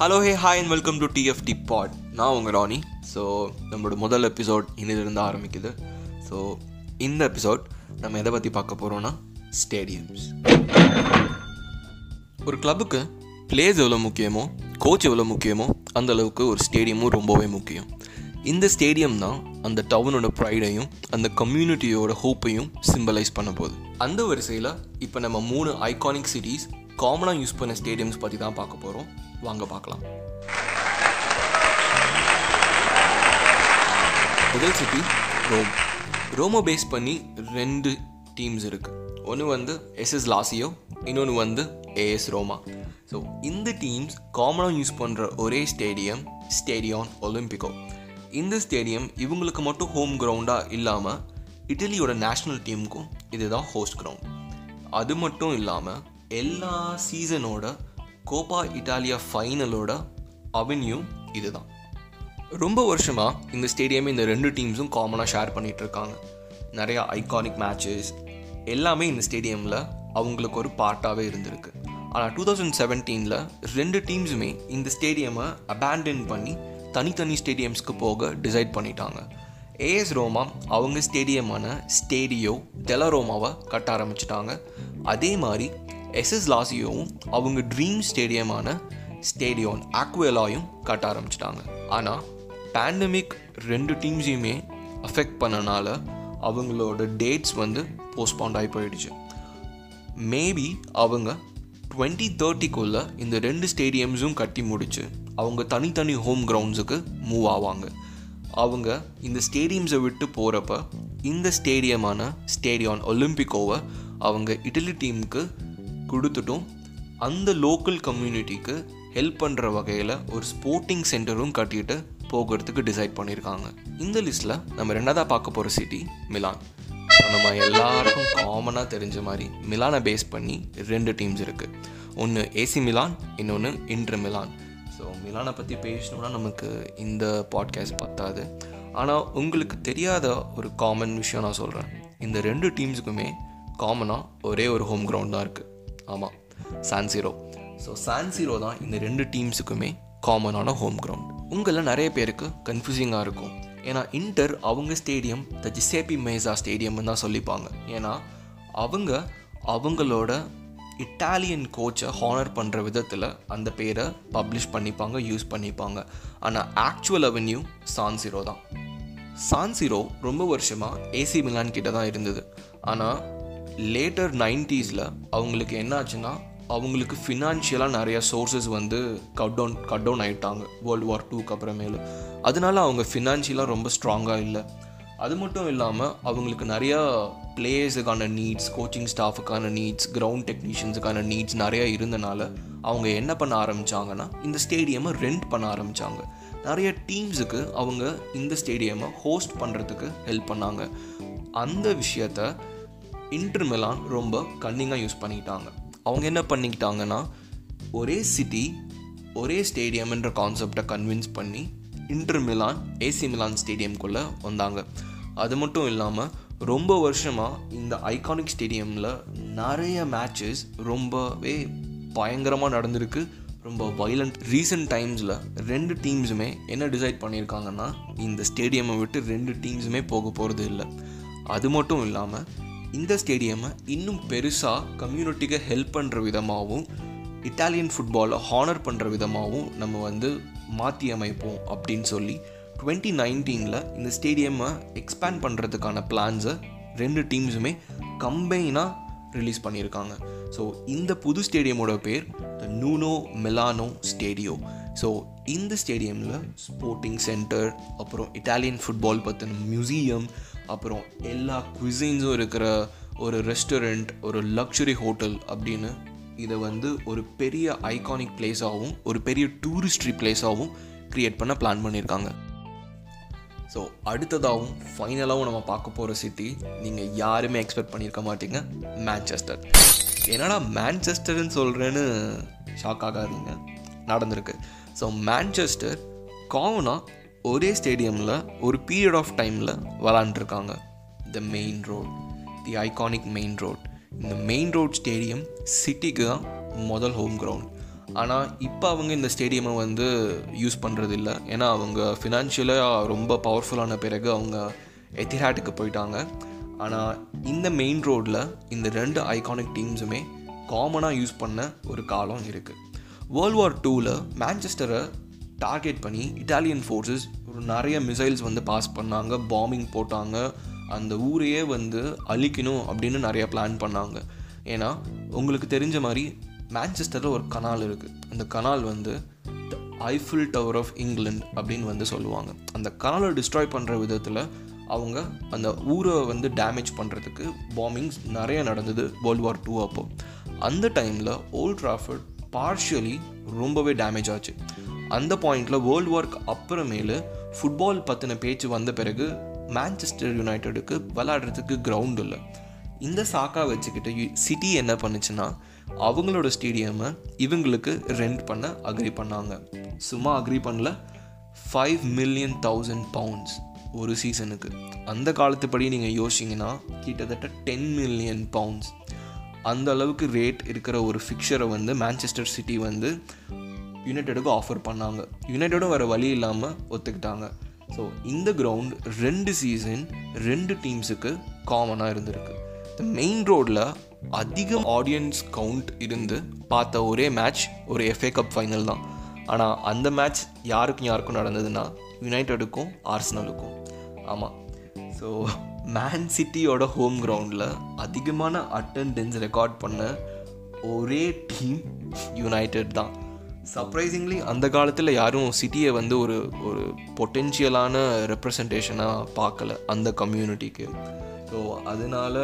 Hello hey hi and welcome to TFT pod நான் உங்கள் ராணி. So நம்மளோட முதல் எபிசோட் இன்னிலிருந்து ஆரம்பிக்குது. ஸோ இந்த எபிசோட் நம்ம எதை பற்றி பார்க்க போகிறோன்னா ஸ்டேடியம்ஸ் ஒரு கிளப்புக்கு பிளேஸ் எவ்வளோ முக்கியமோ கோச் எவ்வளோ முக்கியமோ அந்த அளவுக்கு ஒரு ஸ்டேடியமும் ரொம்பவே முக்கியம். இந்த ஸ்டேடியம் தான் அந்த டவுனோட ப்ரைடையும் அந்த கம்யூனிட்டியோட ஹோப்பையும் சிம்பலைஸ் பண்ண போகுது. அந்த வரிசையில் இப்போ நம்ம மூணு ஐகானிக் சிட்டிஸ் காமனாக யூஸ் பண்ண ஸ்டேடியம்ஸ் பற்றி தான் பார்க்க போகிறோம் வாங்க பார்க்கலாம். முதல் சிட்டி ரோம். ரோமோ பேஸ் பண்ணி ரெண்டு டீம்ஸ் இருக்குது ஒன்று வந்து எஸ்எஸ் லாசியோ இன்னொன்று வந்து ஏஎஸ் ரோமா ஸோ இந்த டீம்ஸ் காமனாக யூஸ் பண்ணுற ஒரே ஸ்டேடியம் ஸ்டேடியான் ஒலிம்பிகோ இந்த ஸ்டேடியம் இவங்களுக்கு மட்டும் ஹோம் கிரவுண்டாக இல்லாமல் இட்டலியோட நேஷ்னல் டீமுக்கும் இதுதான் ஹோஸ்ட் கிரவுண்ட் அது மட்டும் இல்லாமல் எல்லா சீசனோட கோப்பா இட்டாலியா ஃபைனலோட அவென்யூ இதுதான். ரொம்ப வருஷமாக இந்த ஸ்டேடியமே இந்த ரெண்டு டீம்ஸும் காமனாக ஷேர் பண்ணிகிட்டு இருக்காங்க. நிறையா ஐகானிக் மேட்சஸ் எல்லாமே இந்த ஸ்டேடியமில் அவங்களுக்கு ஒரு பார்ட்டாகவே இருந்திருக்கு. ஆனால் டூ தௌசண்ட் செவன்டீனில் ரெண்டு டீம்ஸுமே இந்த ஸ்டேடியமை அபேண்டன் பண்ணி தனித்தனி ஸ்டேடியம்ஸ்க்கு போக டிசைட் பண்ணிட்டாங்க. ஏஎஸ் ரோமா அவங்க ஸ்டேடியமான ஸ்டேடியோ டெலரோமாவை கட்ட ஆரம்பிச்சிட்டாங்க. அதே மாதிரி எஸ்எஸ் லாசியோவும் அவங்க ட்ரீம் ஸ்டேடியமான ஸ்டேடியோன் ஆக்வேலாயும் கட்ட ஆரம்பிச்சிட்டாங்க. ஆனால் பேண்டமிக் ரெண்டு டீம்ஸையுமே அஃபெக்ட் பண்ணனால அவங்களோட டேட்ஸ் வந்து போஸ்ட்பாண்ட் ஆகி போயிடுச்சு. மேபி அவங்க டுவெண்ட்டி தேர்ட்டிக்குள்ளே இந்த ரெண்டு ஸ்டேடியம்ஸும் கட்டி முடிச்சு அவங்க தனித்தனி ஹோம் கிரவுண்ட்ஸுக்கு மூவ் ஆவாங்க. அவங்க இந்த ஸ்டேடியம்ஸை விட்டு போகிறப்ப இந்த ஸ்டேடியமான ஸ்டேடியான் ஒலிம்பிக்கோவை அவங்க இட்டலி டீமுக்கு கொடுத்துட்டும் அந்த லோக்கல் கம்யூனிட்டிக்கு ஹெல்ப் பண்ணுற வகையில் ஒரு ஸ்போர்ட்டிங் சென்டரும் கட்டிட்டு போகிறதுக்கு டிசைட் பண்ணியிருக்காங்க இந்த லிஸ்ட்டில் நம்ம ரெண்டாவதாக பார்க்க போகிற சிட்டி மிலான் நம்ம எல்லாருக்கும் காமனாக தெரிஞ்ச மாதிரி மிலானை பேஸ் பண்ணி ரெண்டு டீம்ஸ் இருக்குது ஒன்று ஏசி மிலான் இன்னொன்று இன்ட்ரு மிலான் ஸோ மிலானை பற்றி பேசணுன்னா நமக்கு இந்த பாட்காஸ்ட் பத்தாது. ஆனால் உங்களுக்கு தெரியாத ஒரு காமன் விஷயம் நான் சொல்கிறேன் இந்த ரெண்டு டீம்ஸுக்குமே காமனாக ஒரே ஒரு ஹோம் கிரவுண்ட் தான் இருக்குது ஆமாம் சான்சிரோ ஸோ சான்சிரோ தான் இந்த ரெண்டு டீம்ஸுக்குமே காமனான ஹோம் கிரவுண்ட் உங்களில் நிறைய பேருக்கு கன்ஃபியூசிங்காக இருக்கும். ஏன்னா இன்டர் அவங்க ஸ்டேடியம் த ஜிசேபி மேசா ஸ்டேடியம்னு தான் சொல்லிப்பாங்க. ஏன்னா அவங்க அவங்களோட இட்டாலியன் கோச்சை ஹானர் பண்ணுற விதத்தில் அந்த பேரை பப்ளிஷ் பண்ணிப்பாங்க யூஸ் பண்ணிப்பாங்க. ஆனால் ஆக்சுவல் அவென்யூ சான்சிரோ தான். சான்சிரோ ரொம்ப வருஷமாக ஏசி மிலான் கிட்ட தான் இருந்தது. ஆனால் லேட்டர் நைன்ட்டீஸில் அவங்களுக்கு என்ன ஆச்சுன்னா அவங்களுக்கு ஃபினான்ஷியலாக நிறைய சோர்சஸ் வந்து கட் டவுன் கட் டவுன் ஆகிட்டாங்க வேர்ல்டு வார் டூக்கு அப்புறமேலு. அதனால அவங்க ஃபினான்ஷியலாக ரொம்ப ஸ்ட்ராங்காக இல்லை. அது மட்டும் இல்லாமல் அவங்களுக்கு நிறையா பிளேயர்ஸுக்கான நீட்ஸ் கோச்சிங் ஸ்டாஃபுக்கான நீட்ஸ் கிரவுண்ட் டெக்னீஷியன்ஸுக்கான நீட்ஸ் நிறையா இருந்தனால அவங்க என்ன பண்ண ஆரம்பித்தாங்கன்னா இந்த ஸ்டேடியமை ரெண்ட் பண்ண ஆரம்பித்தாங்க நிறைய டீம்ஸுக்கு அவங்க இந்த ஸ்டேடியமை ஹோஸ்ட் பண்ணுறதுக்கு ஹெல்ப் பண்ணாங்க. அந்த விஷயத்த இன்டர் மிலான் ரொம்ப கன்னிங்காக யூஸ் பண்ணிக்கிட்டாங்க. அவங்க என்ன பண்ணிக்கிட்டாங்கன்னா ஒரே சிட்டி ஒரே ஸ்டேடியம்ன்ற கான்செப்டை கன்வின்ஸ் பண்ணி இன்டர் மிலான் ஏசி மிலான் ஸ்டேடியம்குள்ளே வந்தாங்க. அது மட்டும் இல்லாமல் ரொம்ப வருஷமாக இந்த ஐகானிக் ஸ்டேடியமில் நிறைய மேட்சஸ் ரொம்பவே பயங்கரமாக நடந்திருக்கு. ரொம்ப வைலண்ட் ரீசெண்ட் டைம்ஸில் ரெண்டு டீம்ஸுமே என்ன டிசைட் பண்ணியிருக்காங்கன்னா இந்த ஸ்டேடியமை விட்டு ரெண்டு டீம்ஸுமே போக போகிறது இல்லை அது மட்டும் இல்லாமல் இந்த ஸ்டேடியமை இன்னும் பெருசாக கம்யூனிட்டிக்கு ஹெல்ப் பண்ணுற விதமாகவும் இட்டாலியன் ஃபுட்பாலை ஹானர் பண்ணுற விதமாகவும் நம்ம வந்து மாற்றி அமைப்போம் அப்படின்னு சொல்லி டுவெண்ட்டி நைன்டீனில் இந்த ஸ்டேடியமை எக்ஸ்பேண்ட் பண்ணுறதுக்கான பிளான்ஸை ரெண்டு டீம்ஸுமே கம்பைனாக ரிலீஸ் பண்ணியிருக்காங்க. ஸோ இந்த புது ஸ்டேடியமோட பேர் த நூனோ மெலானோ ஸ்டேடியோ ஸோ இந்த ஸ்டேடியமில் ஸ்போர்ட்டிங் சென்டர் அப்புறம் இட்டாலியன் ஃபுட்பால் பற்றின மியூசியம் அப்புறம் எல்லா குவிசைன்ஸும் இருக்கிற ஒரு ரெஸ்டாரண்ட் ஒரு லக்ஸுரி ஹோட்டல் அப்படின்னு இதை வந்து ஒரு பெரிய ஐகானிக் பிளேஸாகவும் ஒரு பெரிய டூரிஸ்ட்ரி பிளேஸாகவும் க்ரியேட் பண்ண பிளான் பண்ணியிருக்காங்க. ஸோ அடுத்ததாகவும் ஃபைனலாகவும் நம்ம பார்க்க போகிற சிட்டி நீங்கள் யாருமே எக்ஸ்பெக்ட் பண்ணியிருக்க மாட்டீங்க மேன்செஸ்டர் என்னடா மேன்செஸ்டர்னு சொல்கிறேன்னு ஷாக் ஆகாதீங்க நடந்திருக்கு. ஸோ மேன்செஸ்டர் காமனாக ஒரே ஸ்டேடியமில் ஒரு பீரியட் ஆஃப் டைமில் விளாண்டுருக்காங்க. The main road the iconic main road இந்த மெயின் ரோட் ஸ்டேடியம் சிட்டிக்கு தான் முதல் ஹோம் கிரவுண்ட் ஆனால் இப்போ அவங்க இந்த ஸ்டேடியமை வந்து யூஸ் பண்ணுறது இல்லை ஏன்னா அவங்க ஃபினான்ஷியலாக ரொம்ப பவர்ஃபுல்லான பிறகு அவங்க எத்திஹாட்டுக்கு போயிட்டாங்க. ஆனால் இந்த மெயின் ரோடில் இந்த ரெண்டு ஐகானிக் டீம்ஸுமே காமனாக யூஸ் பண்ண ஒரு காலம் இருக்குது வேர்ல்ட் வார் டூவில் மேன்செஸ்டரை டார்கெட் பண்ணி இட்டாலியன் ஃபோர்ஸஸ் ஒரு நிறைய மிசைல்ஸ் வந்து பாஸ் பண்ணாங்க பாம்பிங் போட்டாங்க. அந்த ஊரையே வந்து அழிக்கணும் அப்படின்னு நிறைய பிளான் பண்ணாங்க. ஏன்னா உங்களுக்கு தெரிஞ்ச மாதிரி மேன்செஸ்டரில் ஒரு கனால் இருக்குது அந்த கனால் வந்து the Eiffel tower of England அப்படின்னு வந்து சொல்லுவாங்க. அந்த கனாலை டிஸ்ட்ராய் பண்ணுற விதத்தில் அவங்க அந்த ஊரை வந்து டேமேஜ் பண்ணுறதுக்கு பாம்பிங்ஸ் நிறைய நடந்தது வேர்ல்டு வார் டூ அப்போ. அந்த டைமில் ஓல்ட் ட்ராஃபர்ட் பார்ஷியலி ரொம்பவே டேமேஜ் ஆச்சு. அந்த பாயிண்டில் வேர்ல்டு வார்க் அப்புறமேலு ஃபுட்பால் பற்றின பேச்சு வந்த பிறகு மேன்செஸ்டர் யுனைடெடுக்கு விளையாடுறதுக்கு கிரவுண்ட் இல்லை. இந்த சாக்கா வச்சுக்கிட்டு சிட்டி என்ன பண்ணுச்சுன்னா அவங்களோட ஸ்டேடியமை இவங்களுக்கு ரெண்ட் பண்ண அக்ரி பண்ணாங்க. சும்மா அக்ரி பண்ணல. ஃபைவ் மில்லியன் தௌசண்ட் பவுண்ட்ஸ் ஒரு சீசனுக்கு அந்த காலத்துப்படி நீங்கள் யோசிச்சிங்கன்னா கிட்டத்தட்ட டென் மில்லியன் பவுண்ட்ஸ் அந்த அளவுக்கு ரேட் இருக்கிற ஒரு ஃபிக்சரை வந்து மேன்செஸ்டர் சிட்டி வந்து யுனைடெடுக்கு ஆஃபர் பண்ணாங்க. யுனைடெடும் வேறு வழி இல்லாமல் ஒத்துக்கிட்டாங்க. ஸோ இந்த கிரவுண்ட் ரெண்டு சீசன் ரெண்டு டீம்ஸுக்கு காமனாக இருந்திருக்கு. இந்த மெயின் ரோடில் அதிக ஆடியன்ஸ் கவுண்ட் இருந்து பார்த்த ஒரே மேட்ச் ஒரு எஃப்ஏ கப் ஃபைனல் தான். ஆனால் அந்த மேட்ச் யாருக்கும் யாருக்கும் நடந்ததுன்னா யுனைடெடுக்கும் ஆர்ஸ்னலுக்கும் ஆமாம் ஸோ மேன் சிட்டியோட ஹோம் கிரவுண்டில் அதிகமான அட்டண்டன்ஸ் ரெக்கார்ட் பண்ண ஒரே டீம் யுனைடெட் தான். சர்ப்ரைசிங்லி அந்த காலத்தில் யாரும் சிட்டியை வந்து ஒரு ஒரு பொட்டென்ஷியலான ரெப்ரசன்டேஷனாக பார்க்கல அந்த கம்யூனிட்டிக்கு ஸோ அதனால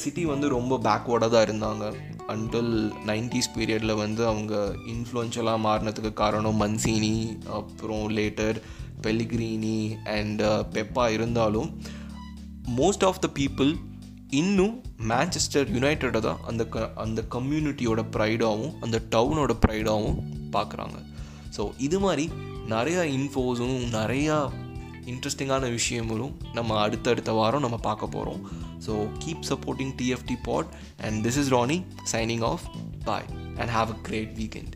சிட்டி வந்து ரொம்ப பேக்வேர்டாக தான் இருந்தாங்க. அன்டில் நைன்டிஸ் பீரியடில் வந்து அவங்க இன்ஃப்ளூயன்ஷியலாக மாறினதுக்கு காரணம் மன்சீனி அப்புறம் லேட்டர் பெலிகிரீனி அண்ட் பெப்பா இருந்தாலும் மோஸ்ட் ஆஃப் த பீப்புள் இன்னும் மேன்செஸ்டர் யுனைடெடை தான் அந்த க அந்த கம்யூனிட்டியோட ப்ரைடாகவும் அந்த டவுனோட ப்ரைடாகவும் பார்க்குறாங்க. ஸோ இது மாதிரி நிறையா இன்ஃபோஸும் நிறையா இன்ட்ரெஸ்டிங்கான விஷயங்களும் நம்ம அடுத்தடுத்த வாரம் நம்ம பார்க்க போகிறோம் so keep supporting TFT pod and this is Rani signing off bye and have a great weekend